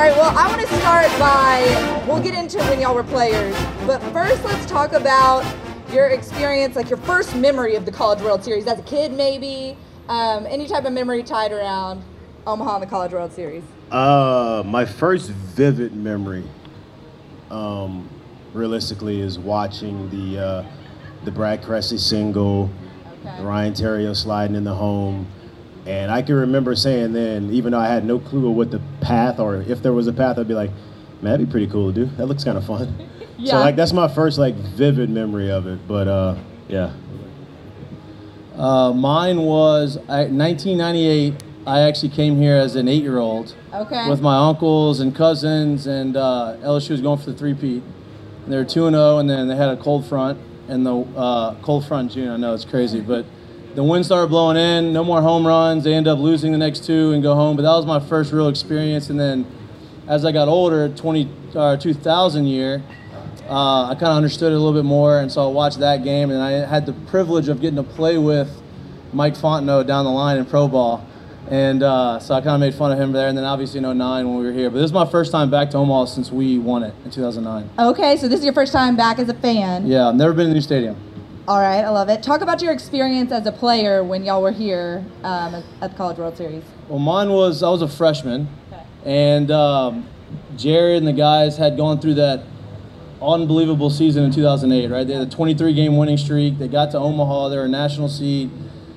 All right, well, I want to start by, we'll get into when y'all were players, but first let's talk about your experience, like your first memory of the College World Series as a kid, maybe, um, any type of memory tied around Omaha and the College World Series. Uh, my first vivid memory, um, realistically, is watching the uh, the Brad Cresse single, Okay. Ryan Theriot sliding in the home, and I can remember saying then, even though I had no clue of what the path or if there was a path, I'd be like, "Man, that'd be pretty cool to do. That looks kind of fun." Yeah. So like that's my first like vivid memory of it. But uh, yeah. Uh, mine was I, 1998. I actually came here as an eight-year-old Okay. with my uncles and cousins, and uh, LSU was going for the three-peat. And they were two and zero, and then they had a cold front, and the uh, cold front June. I know it's crazy, but the wind started blowing in. No more home runs. They end up losing the next two and go home. But that was my first real experience. And then, as I got older, 20 or 2000 year, uh, I kind of understood it a little bit more, and so I watched that game, and I had the privilege of getting to play with Mike Fontenot down the line in pro ball, and uh, so I kind of made fun of him there, and then obviously in 09 when we were here. But this is my first time back to Omaha since we won it in 2009. okay, so this is your first time back as a fan. Yeah, I've never been to the new stadium. All right, I love it. Talk about your experience as a player when y'all were here um, at- the College World Series. Well, mine was I was a freshman, Okay. and um, Jared and the guys had gone through that unbelievable season in 2008. Right, they had a 23 game winning streak. They got to Omaha. They were a national seed,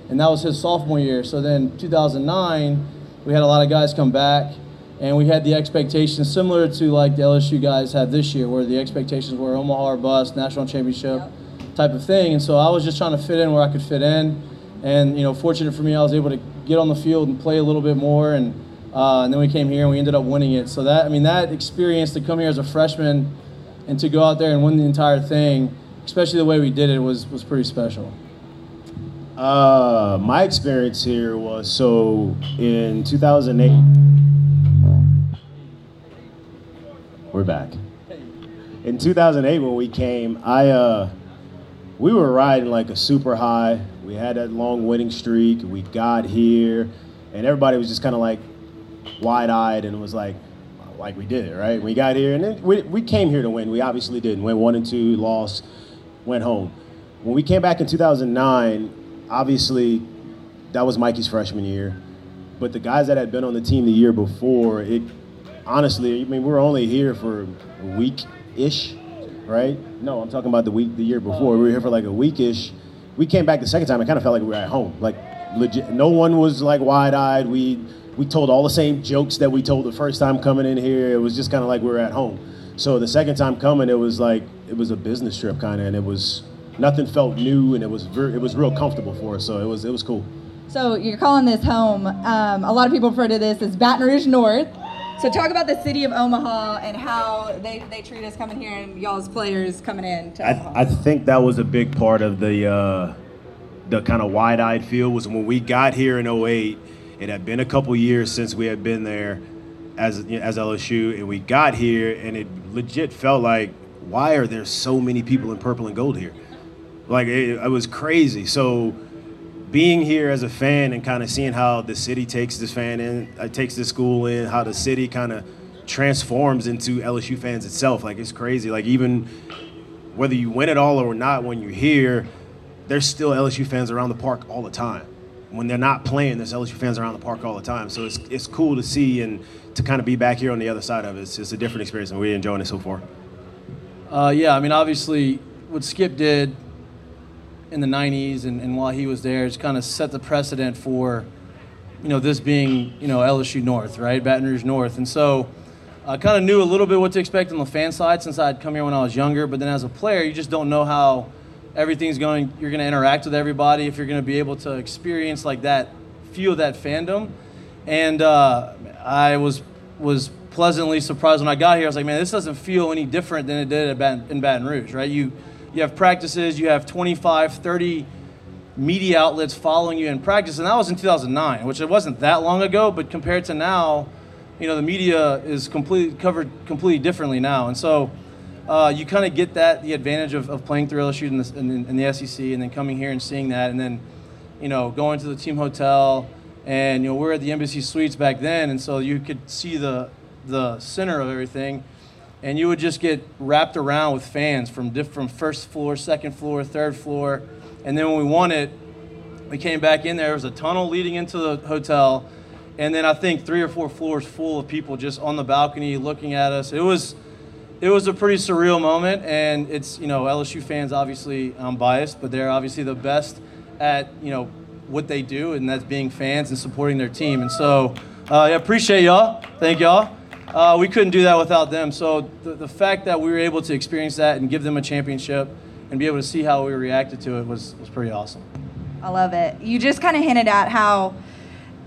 and that was his sophomore year. So then 2009, we had a lot of guys come back, and we had the expectations similar to like the LSU guys had this year, where the expectations were Omaha or bust, national championship type of thing. And so I was just trying to fit in where I could fit in. And you know, fortunate for me, I was able to get on the field and play a little bit more. And uh, and then we came here and we ended up winning it. So that I mean, that experience to come here as a freshman and to go out there and win the entire thing, especially the way we did it, was was pretty special. Uh, my experience here was so in 2008. We're back. In 2008, when we came, I uh, we were riding like a super high. We had that long winning streak. We got here, and everybody was just kind of like wide-eyed and was like, like we did it, right? We got here, and then we, we came here to win. We obviously didn't. Went one and two, lost, went home. When we came back in 2009, obviously that was Mikie's freshman year, but the guys that had been on the team the year before, it honestly, I mean, we were only here for a week-ish, right? No, I'm talking about the week, the year before. We were here for like a week-ish. We came back the second time. It kind of felt like we were at home. Like legit, no one was like wide-eyed. We we told all the same jokes that we told the first time coming in here. It was just kind of like we were at home. So the second time coming, it was like it was a business trip kind of, and it was nothing felt new, and it was it was real comfortable for us. So it was it was cool. So you're calling this home. Um, a lot of people refer to this as Baton Rouge North. So talk about the city of Omaha and how they, they treat us coming here and y'all's players coming in to I, I think that was a big part of the uh, the kind of wide-eyed feel was when we got here in 08. It had been a couple years since we had been there as as LSU, and we got here, and it legit felt like, why are there so many people in purple and gold here? Like it, it was crazy. So being here as a fan and kind of seeing how the city takes this fan in, uh, takes this school in, how the city kind of transforms into LSU fans itself. Like it's crazy. Like even whether you win it all or not, when you're here, there's still LSU fans around the park all the time. When they're not playing, there's LSU fans around the park all the time. So it's it's cool to see and to kind of be back here on the other side of it. It's, it's a different experience, and we're enjoying it so far. Uh, yeah, I mean, obviously, what Skip did in the 90s and, and while he was there has kind of set the precedent for, you know, this being, you know, LSU North, right? Baton Rouge North. And so I kind of knew a little bit what to expect on the fan side since I'd come here when I was younger. But then as a player, you just don't know how everything's going, you're going to interact with everybody, if you're going to be able to experience like that, feel that fandom. And uh, I was was pleasantly surprised when I got here. I was like, man, this doesn't feel any different than it did in Baton Rouge, right? You you have practices, you have 25, 30 media outlets following you in practice, and that was in 2009, which it wasn't that long ago, but compared to now, you know, the media is completely covered completely differently now, and so. Uh, you kind of get that the advantage of, of playing through LSU in the, in, in the SEC, and then coming here and seeing that, and then, you know, going to the team hotel, and you know we're at the Embassy Suites back then, and so you could see the the center of everything, and you would just get wrapped around with fans from different first floor, second floor, third floor, and then when we won it, we came back in there. There was a tunnel leading into the hotel, and then I think three or four floors full of people just on the balcony looking at us. It was it was a pretty surreal moment, and it's you know LSU fans obviously I'm biased, but they're obviously the best at you know what they do, and that's being fans and supporting their team. And so uh, I appreciate y'all. Thank y'all. Uh, we couldn't do that without them. So the, the fact that we were able to experience that and give them a championship and be able to see how we reacted to it was, was pretty awesome. I love it. You just kind of hinted at how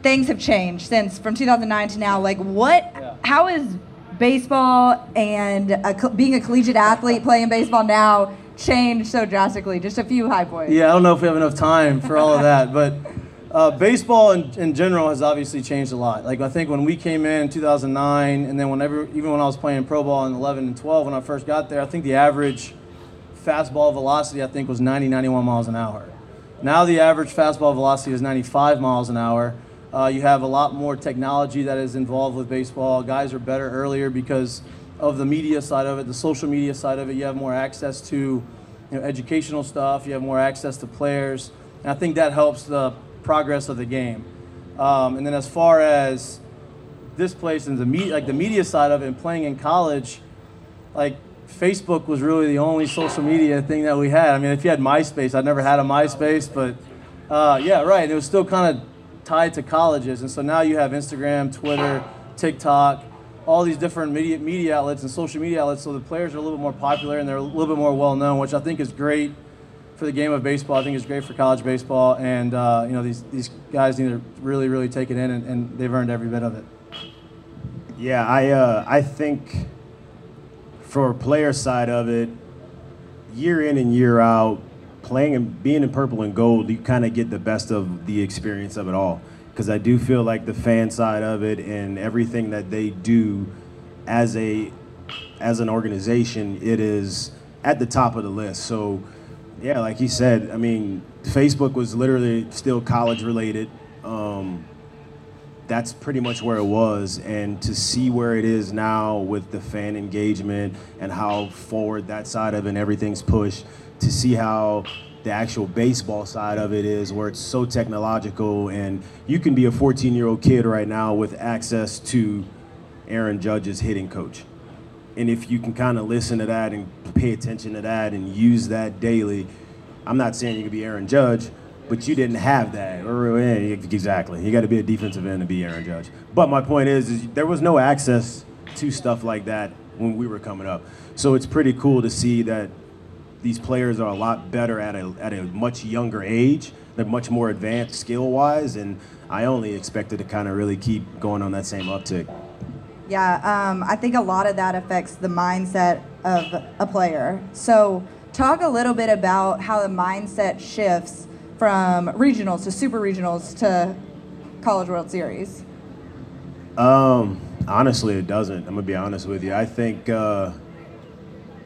things have changed since from 2009 to now. Like, what? Yeah. How is baseball and a, being a collegiate athlete playing baseball now changed so drastically? Just a few high points. Yeah, I don't know if we have enough time for all of that, but uh, baseball in, in general has obviously changed a lot. Like I think when we came in in 2009, and then whenever, even when I was playing pro ball in 11 and 12, when I first got there, I think the average fastball velocity I think was 90, 91 miles an hour. Now the average fastball velocity is 95 miles an hour. Uh, you have a lot more technology that is involved with baseball. Guys are better earlier because of the media side of it, the social media side of it. You have more access to you know, educational stuff. You have more access to players, and I think that helps the progress of the game. Um, and then as far as this place and the me- like the media side of it, and playing in college, like Facebook was really the only social media thing that we had. I mean, if you had MySpace, I'd never had a MySpace, but uh, yeah, right. It was still kind of tied to colleges, and so now you have Instagram, Twitter, TikTok, all these different media media outlets and social media outlets. So the players are a little bit more popular and they're a little bit more well known, which I think is great for the game of baseball. I think it's great for college baseball, and uh, you know these these guys need to really really take it in, and, and they've earned every bit of it. Yeah, I uh, I think for player side of it, year in and year out, playing and being in purple and gold, you kind of get the best of the experience of it all. Because I do feel like the fan side of it and everything that they do as a as an organization, it is at the top of the list. So, yeah, like he said, I mean, Facebook was literally still college related. Um, that's pretty much where it was. And to see where it is now with the fan engagement and how forward that side of it and everything's pushed, to see how the actual baseball side of it is where it's so technological and you can be a 14 year old kid right now with access to Aaron Judge's hitting coach. And if you can kind of listen to that and pay attention to that and use that daily, I'm not saying you can be Aaron Judge, but you didn't have that. Exactly. You got to be a defensive end to be Aaron Judge. But my point is, is there was no access to stuff like that when we were coming up. So it's pretty cool to see that these players are a lot better at a, at a much younger age. They're much more advanced skill wise, and I only expected to kind of really keep going on that same uptick. Yeah, um, I think a lot of that affects the mindset of a player. So, talk a little bit about how the mindset shifts from regionals to super regionals to College World Series. Um, honestly, it doesn't. I'm gonna be honest with you. I think uh,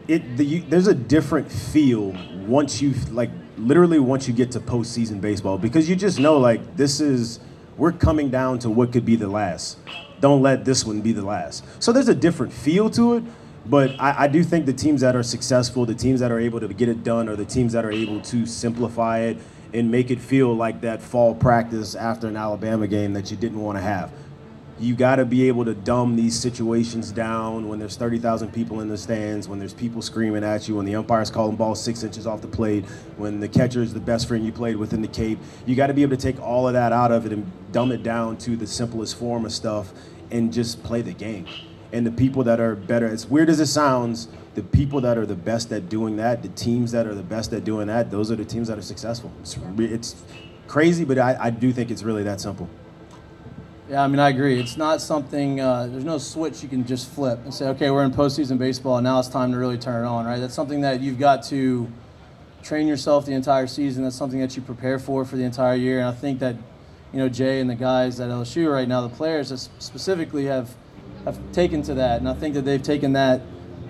it the, you, there's a different feel once you like literally once you get to postseason baseball because you just know like this is we're coming down to what could be the last. Don't let this one be the last. So there's a different feel to it. But I, I do think the teams that are successful, the teams that are able to get it done, are the teams that are able to simplify it and make it feel like that fall practice after an Alabama game that you didn't want to have. You got to be able to dumb these situations down when there's 30,000 people in the stands, when there's people screaming at you, when the umpire's calling ball six inches off the plate, when the catcher is the best friend you played with in the cape. You got to be able to take all of that out of it and dumb it down to the simplest form of stuff and just play the game. And the people that are better, as weird as it sounds, the people that are the best at doing that, the teams that are the best at doing that, those are the teams that are successful. It's, it's crazy, but I, I do think it's really that simple. Yeah, I mean, I agree. It's not something, uh, there's no switch you can just flip and say, okay, we're in postseason baseball, and now it's time to really turn it on, right? That's something that you've got to train yourself the entire season. That's something that you prepare for for the entire year. And I think that, you know, Jay and the guys at LSU right now, the players specifically have, have taken to that. And I think that they've taken that,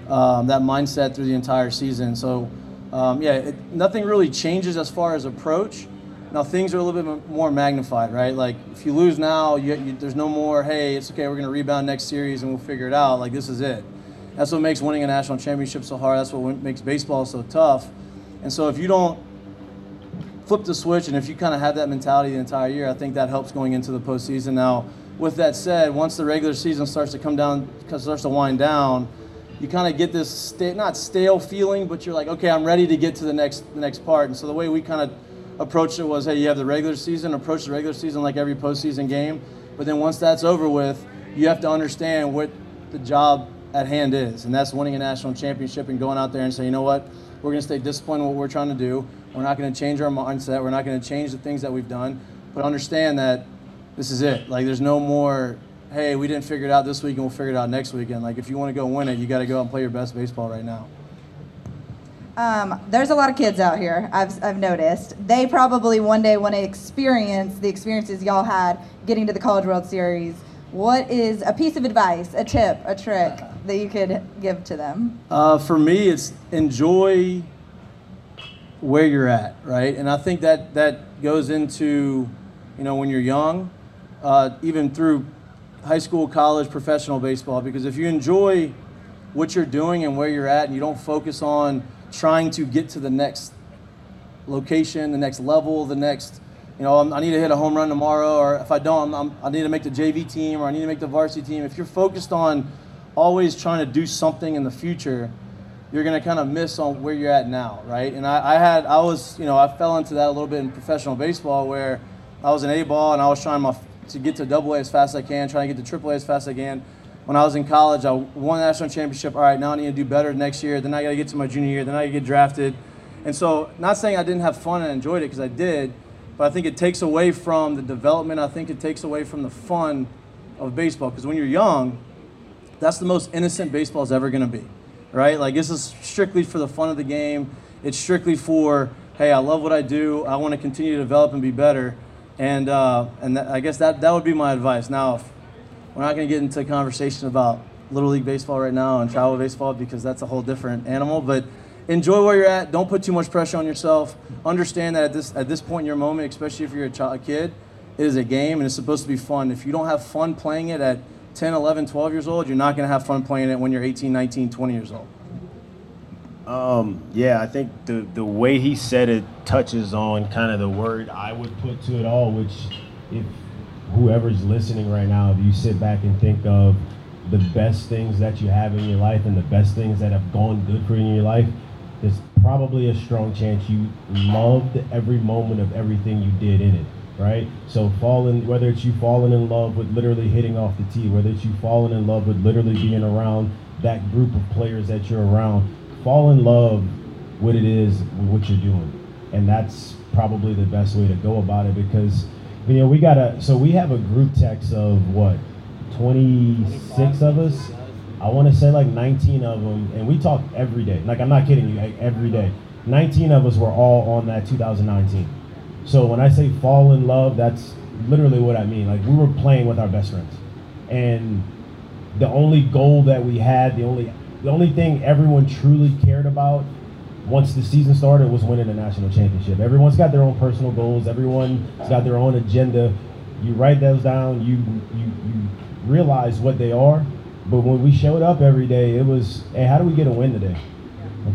um, that mindset through the entire season. So, um, yeah, it, nothing really changes as far as approach. Now things are a little bit more magnified, right? Like if you lose now, you, you, there's no more. Hey, it's okay. We're to rebound next series and we'll figure it out. Like this is it. That's what makes winning a national championship so hard. That's what makes baseball so tough. And so if you don't flip the switch and if you kind of have that mentality the entire year, I think that helps going into the postseason. Now, with that said, once the regular season starts to come down, starts to wind down, you kind of get this sta- not stale feeling, but you're like, okay, I'm ready to get to the next the next part. And so the way we kind of approached it was, hey, you have the regular season, approach the regular season like every postseason game. But then once that's over with, you have to understand what the job at hand is, and that's winning a national championship and going out there and saying, you know what, we're going to stay disciplined in what we're trying to do. We're not going to change our mindset. We're not going to change the things that we've done, but understand that this is it. Like, there's no more, hey, we didn't figure it out this week and we'll figure it out next weekend. Like, if you want to go win it, you got to go out and play your best baseball right now. Um, there's a lot of kids out here. I've, I've noticed. They probably one day want to experience the experiences y'all had getting to the College World Series. What is a piece of advice, a tip, a trick that you could give to them? Uh, for me, it's enjoy where you're at, right? And I think that that goes into, you know, when you're young, uh, even through high school, college, professional baseball. Because if you enjoy what you're doing and where you're at, and you don't focus on trying to get to the next location, the next level, the next, you know, I need to hit a home run tomorrow, or if I don't, I'm, i need to make the JV team, or I need to make the varsity team. If you're focused on always trying to do something in the future, you're going to kind of miss on where you're at now, right? And I, I, had, I was, you know, I fell into that a little bit in professional baseball where I was an A ball and I was trying my, to get to double A as fast as I can, trying to get to triple A as fast as I can when I was in college, I won the national championship. All right, now I need to do better next year. Then I got to get to my junior year. Then I get drafted. And so, not saying I didn't have fun and enjoyed it because I did, but I think it takes away from the development. I think it takes away from the fun of baseball because when you're young, that's the most innocent baseball is ever going to be, right? Like this is strictly for the fun of the game. It's strictly for hey, I love what I do. I want to continue to develop and be better. And uh, and th- I guess that that would be my advice. Now, if, we're not going to get into a conversation about Little League Baseball right now and travel baseball because that's a whole different animal. But enjoy where you're at. Don't put too much pressure on yourself. Understand that at this, at this point in your moment, especially if you're a, child, a kid, it is a game and it's supposed to be fun. If you don't have fun playing it at 10, 11, 12 years old, you're not going to have fun playing it when you're 18, 19, 20 years old. Um, yeah, I think the, the way he said it touches on kind of the word I would put to it all, which if whoever's listening right now, if you sit back and think of the best things that you have in your life and the best things that have gone good for you in your life, there's probably a strong chance you loved every moment of everything you did in it, right? So falling, whether it's you falling in love with literally hitting off the tee, whether it's you falling in love with literally being around that group of players that you're around, fall in love with it is what you're doing. And that's probably the best way to go about it because you know, we got a so we have a group text of what, 26 of us. I want to say like 19 of them, and we talk every day. Like I'm not kidding you, like every day. 19 of us were all on that 2019. So when I say fall in love, that's literally what I mean. Like we were playing with our best friends, and the only goal that we had, the only the only thing everyone truly cared about once the season started was winning a national championship. Everyone's got their own personal goals. Everyone's got their own agenda. You write those down. You you you realize what they are. But when we showed up every day, it was, hey, how do we get a win today?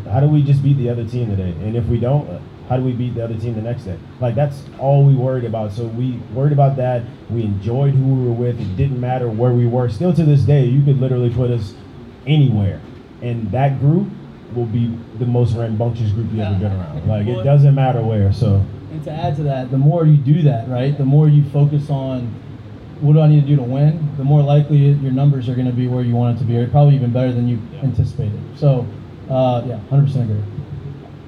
How do we just beat the other team today? And if we don't, how do we beat the other team the next day? Like that's all we worried about. So we worried about that. We enjoyed who we were with. It didn't matter where we were. Still to this day, you could literally put us anywhere. And that group will be the most rambunctious group you've ever been around. Like it doesn't matter where. So. And to add to that, the more you do that, right, the more you focus on what do I need to do to win, the more likely your numbers are going to be where you want it to be, or probably even better than you anticipated. So, uh, yeah, 100% agree.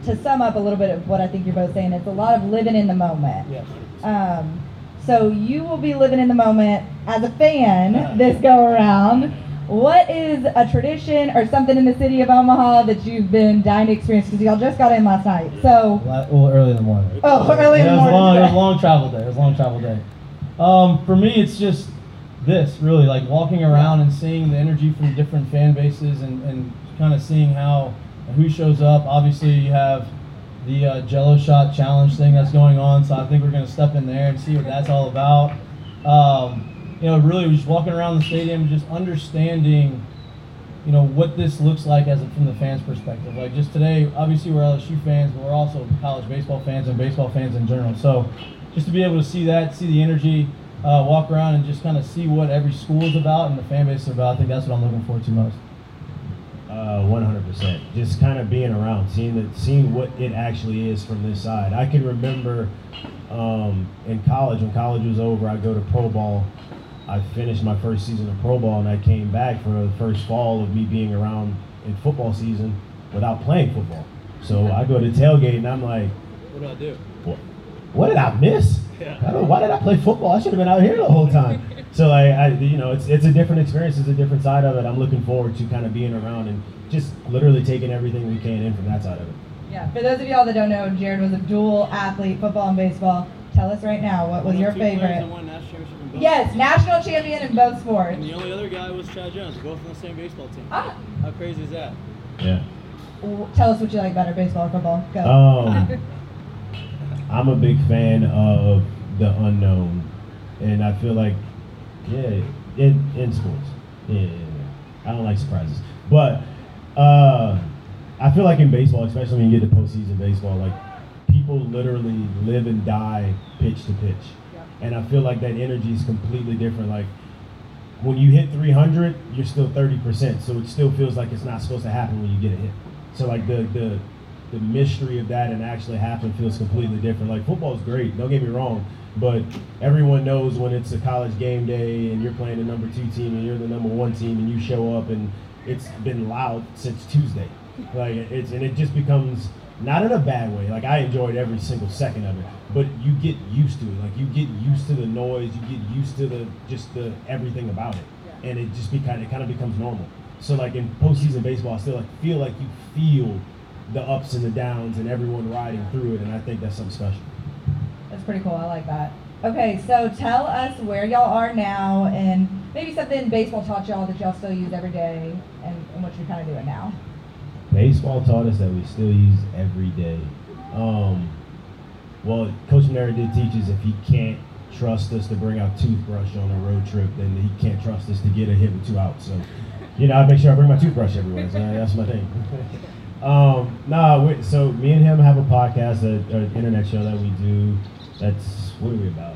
To sum up a little bit of what I think you're both saying, it's a lot of living in the moment. Yes. Um, so you will be living in the moment as a fan this go around. What is a tradition or something in the city of Omaha that you've been dying to experience? Because y'all just got in last night. So. Well, early in the morning. Oh, early in the morning. Long, it was a long travel day. It was a long travel day. Um, for me, it's just this really like walking around and seeing the energy from different fan bases and, and kind of seeing how who shows up. Obviously, you have the uh, Jello shot challenge thing that's going on. So I think we're gonna step in there and see what that's all about. Um, you know, really just walking around the stadium, just understanding, you know, what this looks like as a, from the fans' perspective. Like just today, obviously we're LSU fans, but we're also college baseball fans and baseball fans in general. So just to be able to see that, see the energy, uh, walk around and just kind of see what every school is about and the fan base is about. I think that's what I'm looking forward to most. Uh, 100%. Just kind of being around, seeing the, seeing what it actually is from this side. I can remember um, in college, when college was over, I go to pro ball. I finished my first season of pro ball, and I came back for the first fall of me being around in football season without playing football. So I go to tailgate, and I'm like, What do I do? what, what did I miss? Yeah. I don't why did I play football? I should have been out here the whole time. so like, I, you know, it's it's a different experience. It's a different side of it. I'm looking forward to kind of being around and just literally taking everything we can in from that side of it. Yeah. For those of y'all that don't know, Jared was a dual athlete, football and baseball. Tell us right now, what was your favorite? Yes, national champion in both sports. And the only other guy was Chad Jones, both on the same baseball team. Ah, How crazy is that? Yeah. w- tell us what you like better, baseball or football. Go. Um, I'm a big fan of the unknown, and I feel like, yeah, in in sports, yeah, yeah, yeah. I don't like surprises, but uh, I feel like in baseball, especially when you get to postseason baseball, like people literally live and die pitch to pitch, and I feel like that energy is completely different. Like when you hit 300, you're still 30%, so it still feels like it's not supposed to happen when you get a hit. So like the the the mystery of that and actually happen feels completely different. Like football is great, don't get me wrong, but everyone knows when it's a college game day and you're playing the number two team and you're the number one team and you show up and it's been loud since Tuesday. Like it's and it just becomes not in a bad way. Like I enjoyed every single second of it, but you get used to it. Like you get used to the noise, you get used to the just the everything about it, and it just be kind it kind of becomes normal. So like in postseason baseball, I still like feel like you feel the ups and the downs and everyone riding through it, and I think that's something special. That's pretty cool. I like that. Okay, so tell us where y'all are now and maybe something baseball taught y'all that y'all still use every day and, and what you're kind of doing now. Baseball taught us that we still use every day. Um, well, Coach Mainieri did teach us if he can't trust us to bring our toothbrush on a road trip, then he can't trust us to get a hit with two outs. So, you know, I make sure I bring my toothbrush everywhere. So that's my thing. um, nah, so me and him have a podcast, a- an internet show that we do. That's what are we about?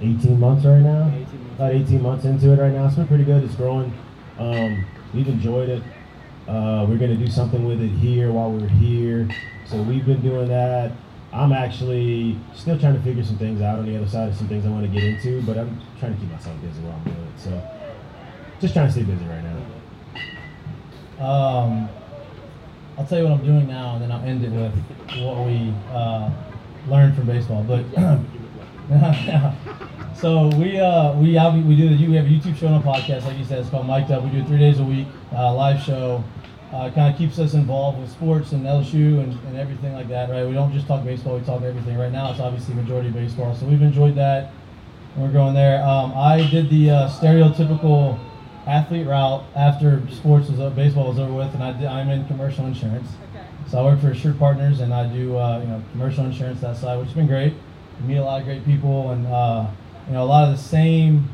18 months right now. 18 months. About 18 months into it right now. It's been pretty good. It's growing. Um, we've enjoyed it. Uh, we're gonna do something with it here while we're here. So we've been doing that. I'm actually still trying to figure some things out on the other side of some things I want to get into, but I'm trying to keep myself busy while I'm doing it. So just trying to stay busy right now. Um, I'll tell you what I'm doing now, and then I'll end it with what we uh, learned from baseball. But so we uh, we have we do the we have a YouTube show and a podcast, like you said, it's called Mic'd Up. We do it three days a week, uh, live show. Uh, kind of keeps us involved with sports and LSU and, and everything like that, right? We don't just talk baseball; we talk everything. Right now, it's obviously majority baseball, so we've enjoyed that. We're going there. Um, I did the uh, stereotypical athlete route after sports was over, baseball was over with, and I did, I'm in commercial insurance. So I work for Assured Partners, and I do uh, you know commercial insurance that side, which has been great. You meet a lot of great people, and uh, you know a lot of the same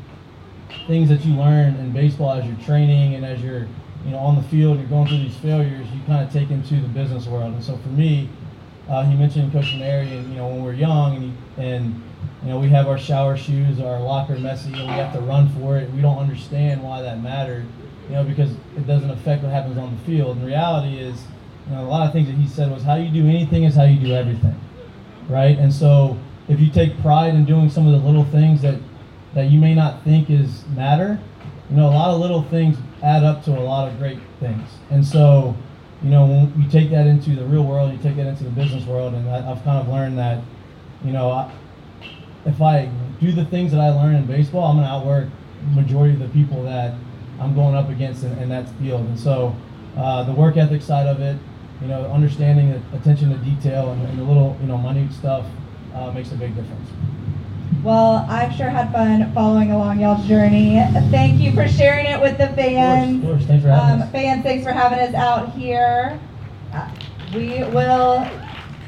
things that you learn in baseball as you're training and as you're you know on the field, you're going through these failures. You kind of take into the business world, and so for me, uh, he mentioned Coach Mainieri, and you know when we're young, and and you know we have our shower shoes, our locker messy, and we have to run for it. We don't understand why that mattered, you know, because it doesn't affect what happens on the field. And the reality is, you know, a lot of things that he said was how you do anything is how you do everything, right? And so if you take pride in doing some of the little things that that you may not think is matter, you know, a lot of little things add up to a lot of great things. And so, you know, when you take that into the real world, you take that into the business world, and I, I've kind of learned that, you know, I, if I do the things that I learned in baseball, I'm going to outwork the majority of the people that I'm going up against in, in that field. And so, uh, the work ethic side of it, you know, understanding the attention to detail and, and the little, you know, minute stuff uh, makes a big difference. Well, I've sure had fun following along y'all's journey. Thank you for sharing it with the fans. Of course, of course. Thanks for having Um, us. fans, thanks for having us out here. Uh, we will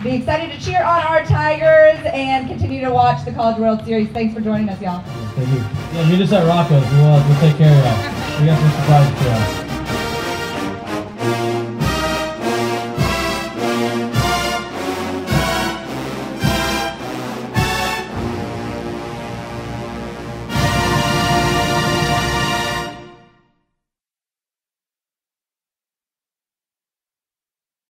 Be excited to cheer on our Tigers and continue to watch the College World Series. Thanks for joining us, y'all. Thank you. Yeah, meet us at Rocco's. We'll, uh, we'll take care of you. We got some surprises for you.